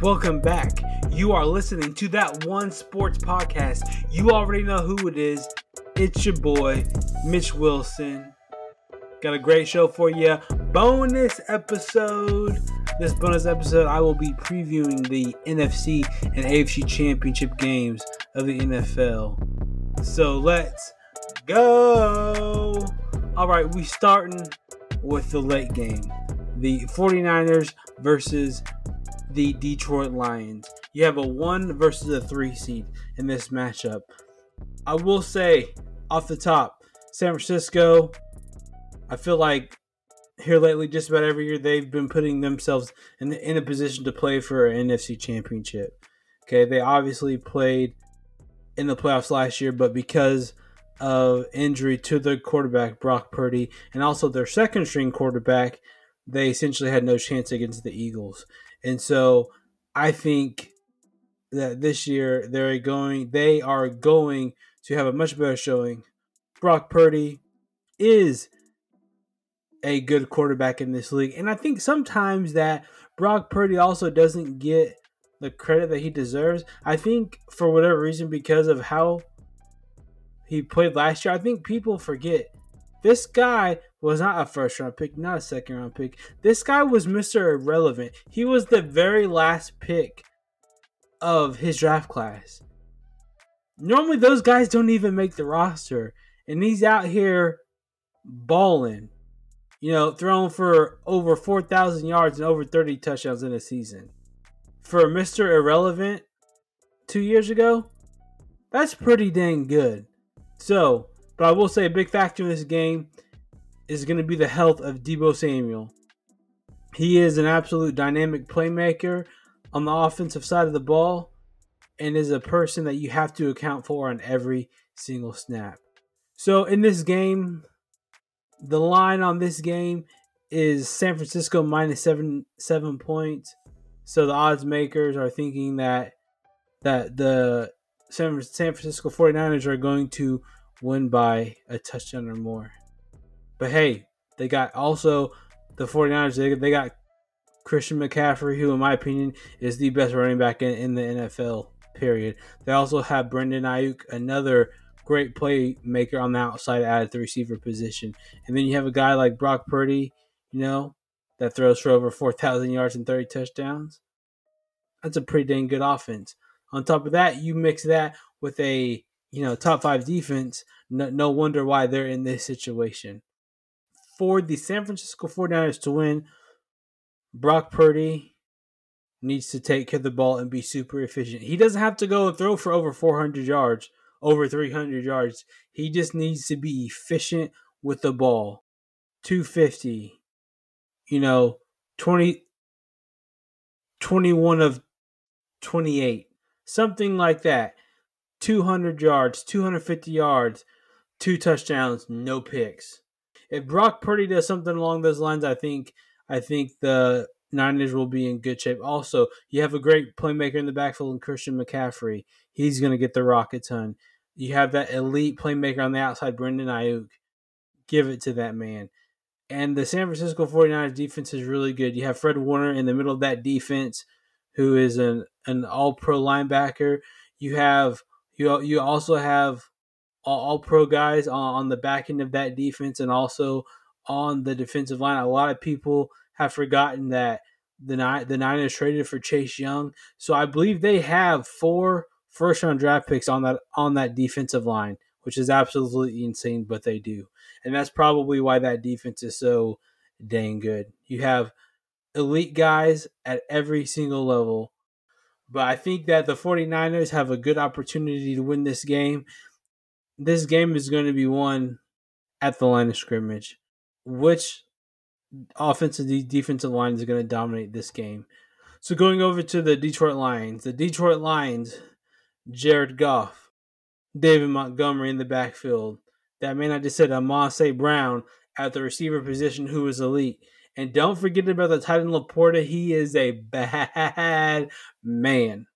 Welcome back. You are listening to that one sports podcast. You already know who it is. It's your boy, Mitch Wilson. Got a great show for you. Bonus episode. This bonus episode, I will be previewing the NFC and AFC championship games of the NFL. So let's go. All right, we starting with the late game. The 49ers versus the Detroit Lions. You have a one versus a three seed in this matchup. I will say off the top, San Francisco, I feel like here lately, just about every year, they've been putting themselves in, in a position to play for an NFC championship. Okay, they obviously played in the playoffs last year, but because of injury to their quarterback, Brock Purdy, and also their second string quarterback, they essentially had no chance against the Eagles. And so I think that this year they're going they are going to have a much better showing. Brock Purdy is a good quarterback in this league. And I think sometimes that Brock Purdy also doesn't get the credit that he deserves. I think for whatever reason, because of how he played last year, I think people forget this guy was not a first round pick, not a second round pick. This guy was Mr. Irrelevant. He was the very last pick of his draft class. Normally, those guys don't even make the roster, and he's out here balling, you know, throwing for over 4,000 yards and over 30 touchdowns in a season. For Mr. Irrelevant two years ago, that's pretty dang good. So, but I will say a big factor in this game is going to be the health of Deebo Samuel. He is an absolute dynamic playmaker on the offensive side of the ball and is a person that you have to account for on every single snap. So in this game, the line on this game is San Francisco minus seven seven points. So the odds makers are thinking that that the San, San Francisco 49ers are going to win by a touchdown or more. But hey, they got also the 49ers, they, they got Christian McCaffrey, who, in my opinion, is the best running back in, in the NFL, period. They also have Brandon Aiyuk, another great playmaker on the outside at the receiver position. And then you have a guy like Brock Purdy, you know, that throws for over 4,000 yards and 30 touchdowns. That's a pretty dang good offense. On top of that, you mix that with a you know, top five defense, no, no wonder why they're in this situation. For the San Francisco 49ers to win, Brock Purdy needs to take care of the ball and be super efficient. He doesn't have to go throw for over 400 yards, over 300 yards. He just needs to be efficient with the ball. 250, you know, 20, 21 of 28, something like that 200 yards, 250 yards, two touchdowns, no picks. If Brock Purdy does something along those lines, I think I think the Niners will be in good shape. Also, you have a great playmaker in the backfield in Christian McCaffrey. He's going to get the rock a ton. You have that elite playmaker on the outside, Brandon Aiyuk. Give it to that man. And the San Francisco 49ers defense is really good. You have Fred Warner in the middle of that defense, who is an, an all pro linebacker. You have you you also have all, all pro guys on, on the back end of that defense and also on the defensive line. A lot of people have forgotten that the the Niners traded for Chase Young, so I believe they have four first round draft picks on that on that defensive line, which is absolutely insane, but they do, and that's probably why that defense is so dang good. You have elite guys at every single level but I think that the 49ers have a good opportunity to win this game. This game is going to be won at the line of scrimmage. Which offensive defensive line is going to dominate this game? So going over to the Detroit Lions, the Detroit Lions, Jared Goff, David Montgomery in the backfield. That man I just said, Amon St. Brown at the receiver position, who is elite. And don't forget about the Titan Laporta. He is a bad man.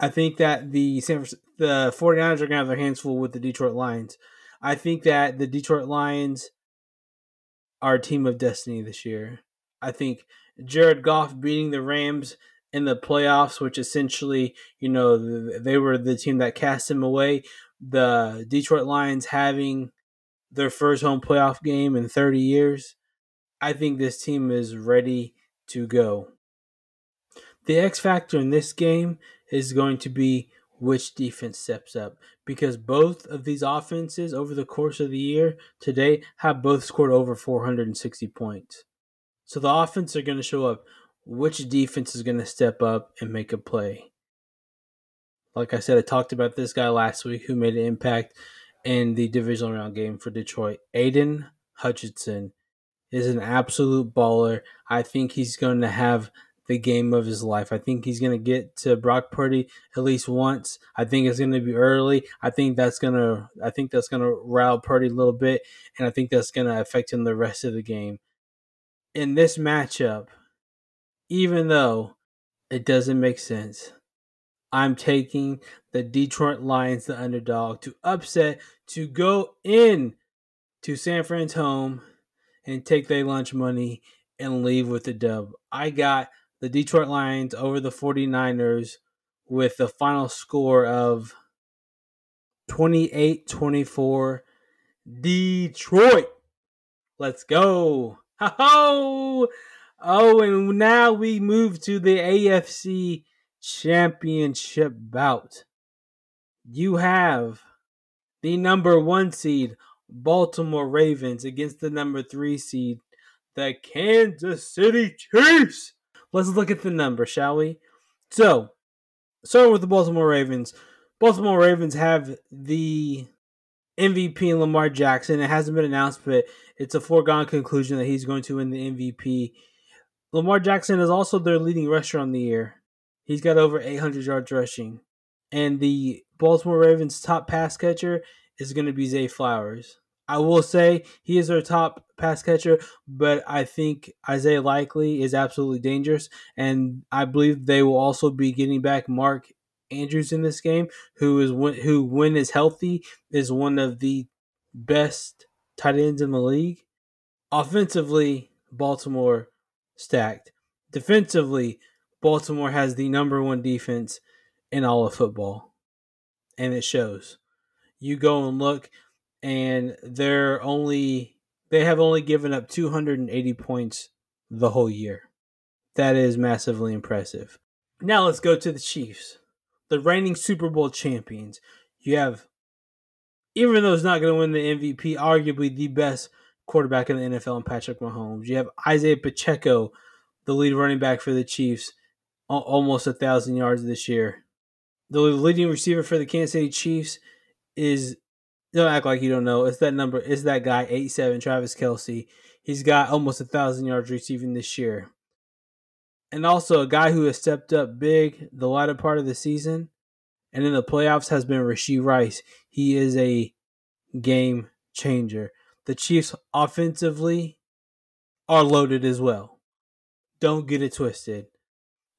I think that the San the 49ers are going to have their hands full with the Detroit Lions. I think that the Detroit Lions are a team of destiny this year. I think Jared Goff beating the Rams in the playoffs, which essentially, you know, they were the team that cast him away. The Detroit Lions having their first home playoff game in 30 years. I think this team is ready to go. The X factor in this game is going to be which defense steps up because both of these offenses over the course of the year today have both scored over 460 points. So the offense are going to show up. Which defense is going to step up and make a play? Like I said, I talked about this guy last week who made an impact in the divisional round game for Detroit. Aidan Hutchinson is an absolute baller. I think he's going to have the game of his life. I think he's going to get to Brock Purdy at least once. I think it's going to be early. I think that's going to I think that's going to rile Purdy a little bit and I think that's going to affect him the rest of the game. In this matchup, even though it doesn't make sense, I'm taking the Detroit Lions the underdog to upset to go in to San Fran's home and take their lunch money and leave with the dub. I got the Detroit Lions over the 49ers with the final score of 28 24. Detroit. Let's go. Oh, oh, and now we move to the AFC Championship bout. You have the number one seed, Baltimore Ravens, against the number three seed, the Kansas City Chiefs. Let's look at the number, shall we? So, starting with the Baltimore Ravens. Baltimore Ravens have the MVP in Lamar Jackson. It hasn't been announced, but it's a foregone conclusion that he's going to win the MVP. Lamar Jackson is also their leading rusher on the year. He's got over 800 yards rushing. And the Baltimore Ravens' top pass catcher is going to be Zay Flowers. I will say he is our top pass catcher, but I think Isaiah Likely is absolutely dangerous, and I believe they will also be getting back Mark Andrews in this game, who is who when is healthy is one of the best tight ends in the league. Offensively, Baltimore stacked. Defensively, Baltimore has the number one defense in all of football, and it shows. You go and look and they're only they have only given up 280 points the whole year. That is massively impressive. Now let's go to the Chiefs, the reigning Super Bowl champions. You have, even though he's not going to win the MVP, arguably the best quarterback in the NFL, in Patrick Mahomes. You have Isaiah Pacheco, the lead running back for the Chiefs, almost a thousand yards this year. The leading receiver for the Kansas City Chiefs is don't act like you don't know. It's that number. It's that guy, eight seven, Travis Kelce. He's got almost a thousand yards receiving this year, and also a guy who has stepped up big the latter part of the season, and in the playoffs has been Rashee Rice. He is a game changer. The Chiefs offensively are loaded as well. Don't get it twisted.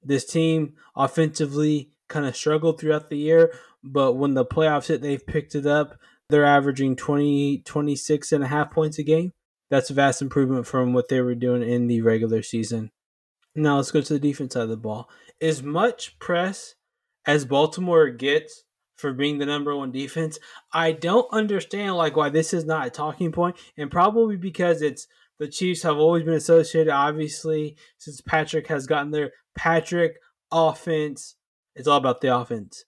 This team offensively kind of struggled throughout the year, but when the playoffs hit, they've picked it up. They're averaging 20, 26 and a half points a game. That's a vast improvement from what they were doing in the regular season. Now let's go to the defense side of the ball. As much press as Baltimore gets for being the number one defense, I don't understand like why this is not a talking point, and probably because it's the Chiefs have always been associated, obviously, since Patrick has gotten there. Patrick offense. It's all about the offense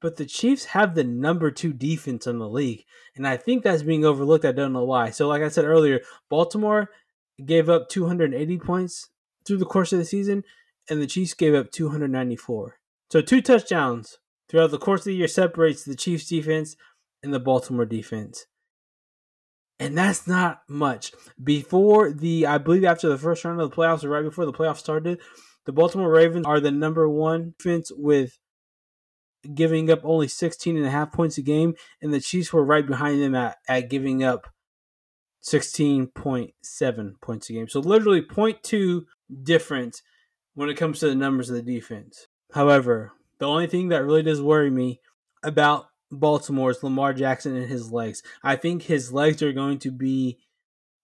but the Chiefs have the number two defense in the league. And I think that's being overlooked. I don't know why. So, like I said earlier, Baltimore gave up 280 points through the course of the season, and the Chiefs gave up 294. So, two touchdowns throughout the course of the year separates the Chiefs defense and the Baltimore defense. And that's not much. Before the, I believe after the first round of the playoffs, or right before the playoffs started, the Baltimore Ravens are the number one defense with giving up only 16 and a half points a game, and the Chiefs were right behind them at, at giving up 16.7 points a game. So literally 0.2 difference when it comes to the numbers of the defense. However, the only thing that really does worry me about Baltimore is Lamar Jackson and his legs. I think his legs are going to be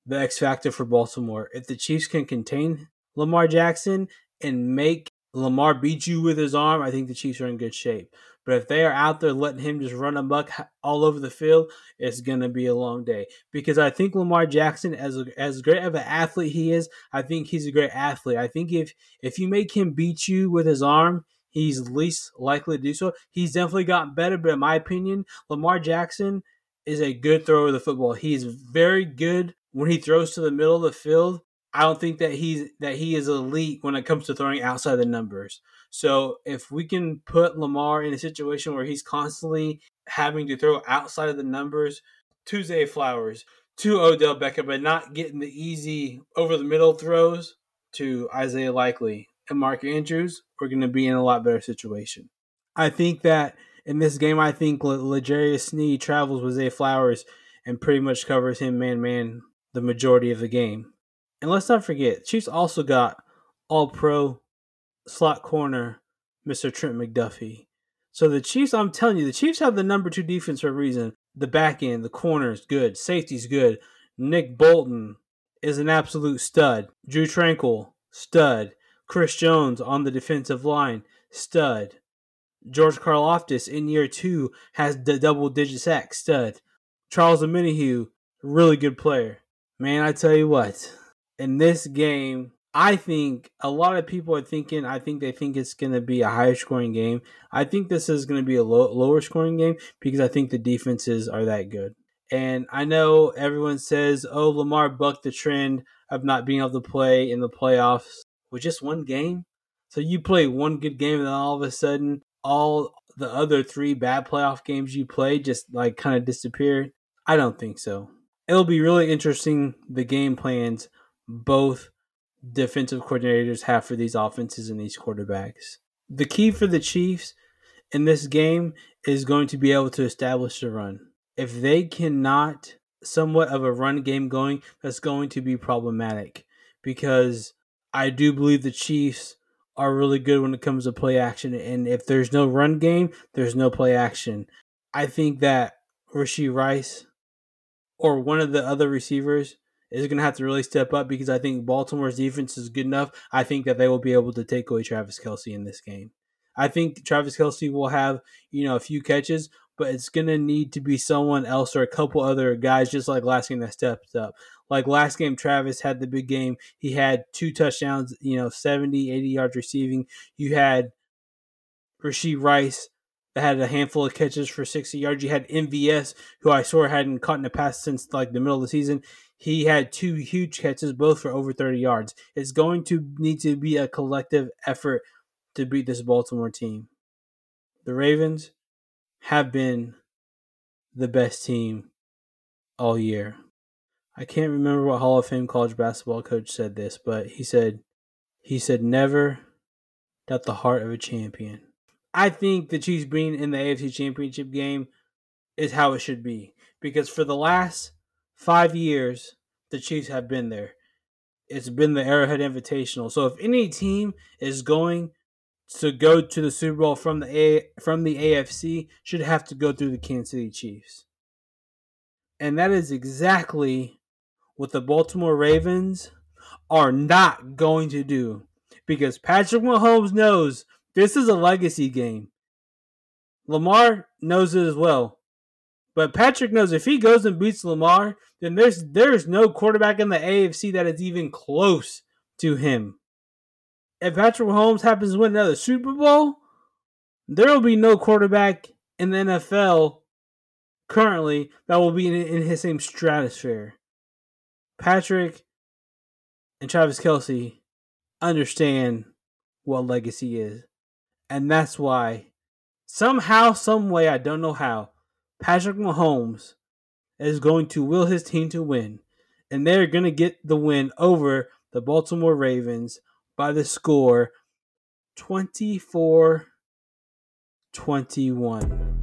the X factor for Baltimore. If the Chiefs can contain Lamar Jackson and make Lamar beats you with his arm, I think the Chiefs are in good shape. But if they are out there letting him just run a buck all over the field, it's going to be a long day. Because I think Lamar Jackson, as a, as great of an athlete he is, I think he's a great athlete. I think if if you make him beat you with his arm, he's least likely to do so. He's definitely gotten better, but in my opinion, Lamar Jackson is a good thrower of the football. He's very good when he throws to the middle of the field. I don't think that he's that he is elite when it comes to throwing outside the numbers. So if we can put Lamar in a situation where he's constantly having to throw outside of the numbers to Zay Flowers, to Odell Beckham, but not getting the easy over the middle throws to Isaiah Likely and Mark Andrews, we're going to be in a lot better situation. I think that in this game, I think L'Jarius Sneed travels with Zay Flowers and pretty much covers him man man the majority of the game. And let's not forget, Chiefs also got all pro slot corner, Mr. Trent McDuffie. So the Chiefs, I'm telling you, the Chiefs have the number two defense for a reason. The back end, the corners, good. Safety's good. Nick Bolton is an absolute stud. Drue Tranquill, stud. Chris Jones on the defensive line, stud. George Karlaftis in year two has the double digit sack, stud. Charles Omenihu, really good player. Man, I tell you what, in this game, I think a lot of people are thinking. I think they think it's going to be a higher scoring game. I think this is going to be a low, lower scoring game because I think the defenses are that good. And I know everyone says, "Oh, Lamar bucked the trend of not being able to play in the playoffs with just one game." So you play one good game, and then all of a sudden, all the other three bad playoff games you played just like kind of disappeared. I don't think so. It'll be really interesting the game plans both defensive coordinators have for these offenses and these quarterbacks. The key for the Chiefs in this game is going to be able to establish the run. If they cannot somewhat of a run game going, that's going to be problematic because I do believe the Chiefs are really good when it comes to play action. And if there's no run game, there's no play action. I think that Rashee Rice or one of the other receivers is going to have to really step up because I think Baltimore's defense is good enough. I think that they will be able to take away Travis Kelce in this game. I think Travis Kelce will have, you know, a few catches, but it's going to need to be someone else or a couple other guys just like last game that stepped up. Like last game, Travis had the big game. He had two touchdowns, you know, 70, 80 yards receiving. You had Rashee Rice that had a handful of catches for 60 yards. You had MVS, who I swear hadn't caught in a pass since like the middle of the season. He had two huge catches, both for over 30 yards. It's going to need to be a collective effort to beat this Baltimore team. The Ravens have been the best team all year. I can't remember what Hall of Fame college basketball coach said this, but he said he said never doubt the heart of a champion. I think the Chiefs being in the AFC Championship game is how it should be because for the last five years, the Chiefs have been there. It's been the Arrowhead Invitational. So if any team is going to go to the Super Bowl from the A from the AFC, should have to go through the Kansas City Chiefs. And that is exactly what the Baltimore Ravens are not going to do. Because Patrick Mahomes knows this is a legacy game. Lamar knows it as well. But Patrick knows if he goes and beats Lamar, then there's there's no quarterback in the AFC that is even close to him. If Patrick Mahomes happens to win another Super Bowl, there will be no quarterback in the NFL currently that will be in, in his same stratosphere. Patrick and Travis Kelce understand what legacy is. And that's why, somehow, some way, I don't know how, Patrick Mahomes is going to will his team to win, and they're going to get the win over the Baltimore Ravens by the score 24 21.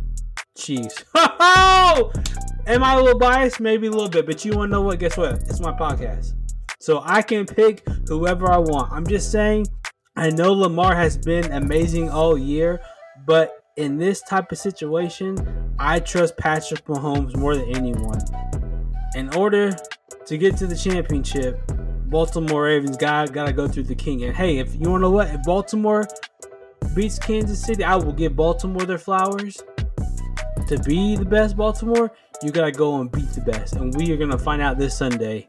Chiefs. Am I a little biased? Maybe a little bit, but you want to know what? Guess what? It's my podcast. So I can pick whoever I want. I'm just saying, I know Lamar has been amazing all year, but in this type of situation, I trust Patrick Mahomes more than anyone. In order to get to the championship, Baltimore Ravens got gotta go through the king. And hey, if you wanna know what, if Baltimore beats Kansas City, I will give Baltimore their flowers. To be the best Baltimore, you gotta go and beat the best. And we are gonna find out this Sunday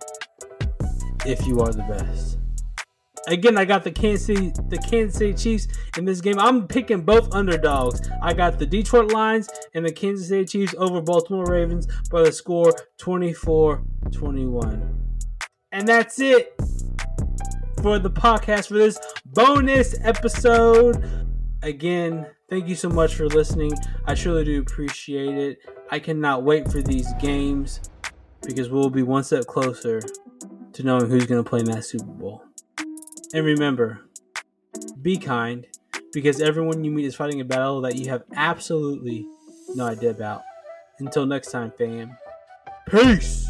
if you are the best. Again, I got the Kansas City, the Kansas City Chiefs in this game. I'm picking both underdogs. I got the Detroit Lions and the Kansas City Chiefs over Baltimore Ravens by the score 24-21. And that's it for the podcast for this bonus episode. Again, thank you so much for listening. I truly do appreciate it. I cannot wait for these games because we'll be one step closer to knowing who's going to play in that Super Bowl. And remember, be kind because everyone you meet is fighting a battle that you have absolutely no idea about. Until next time, fam. Peace!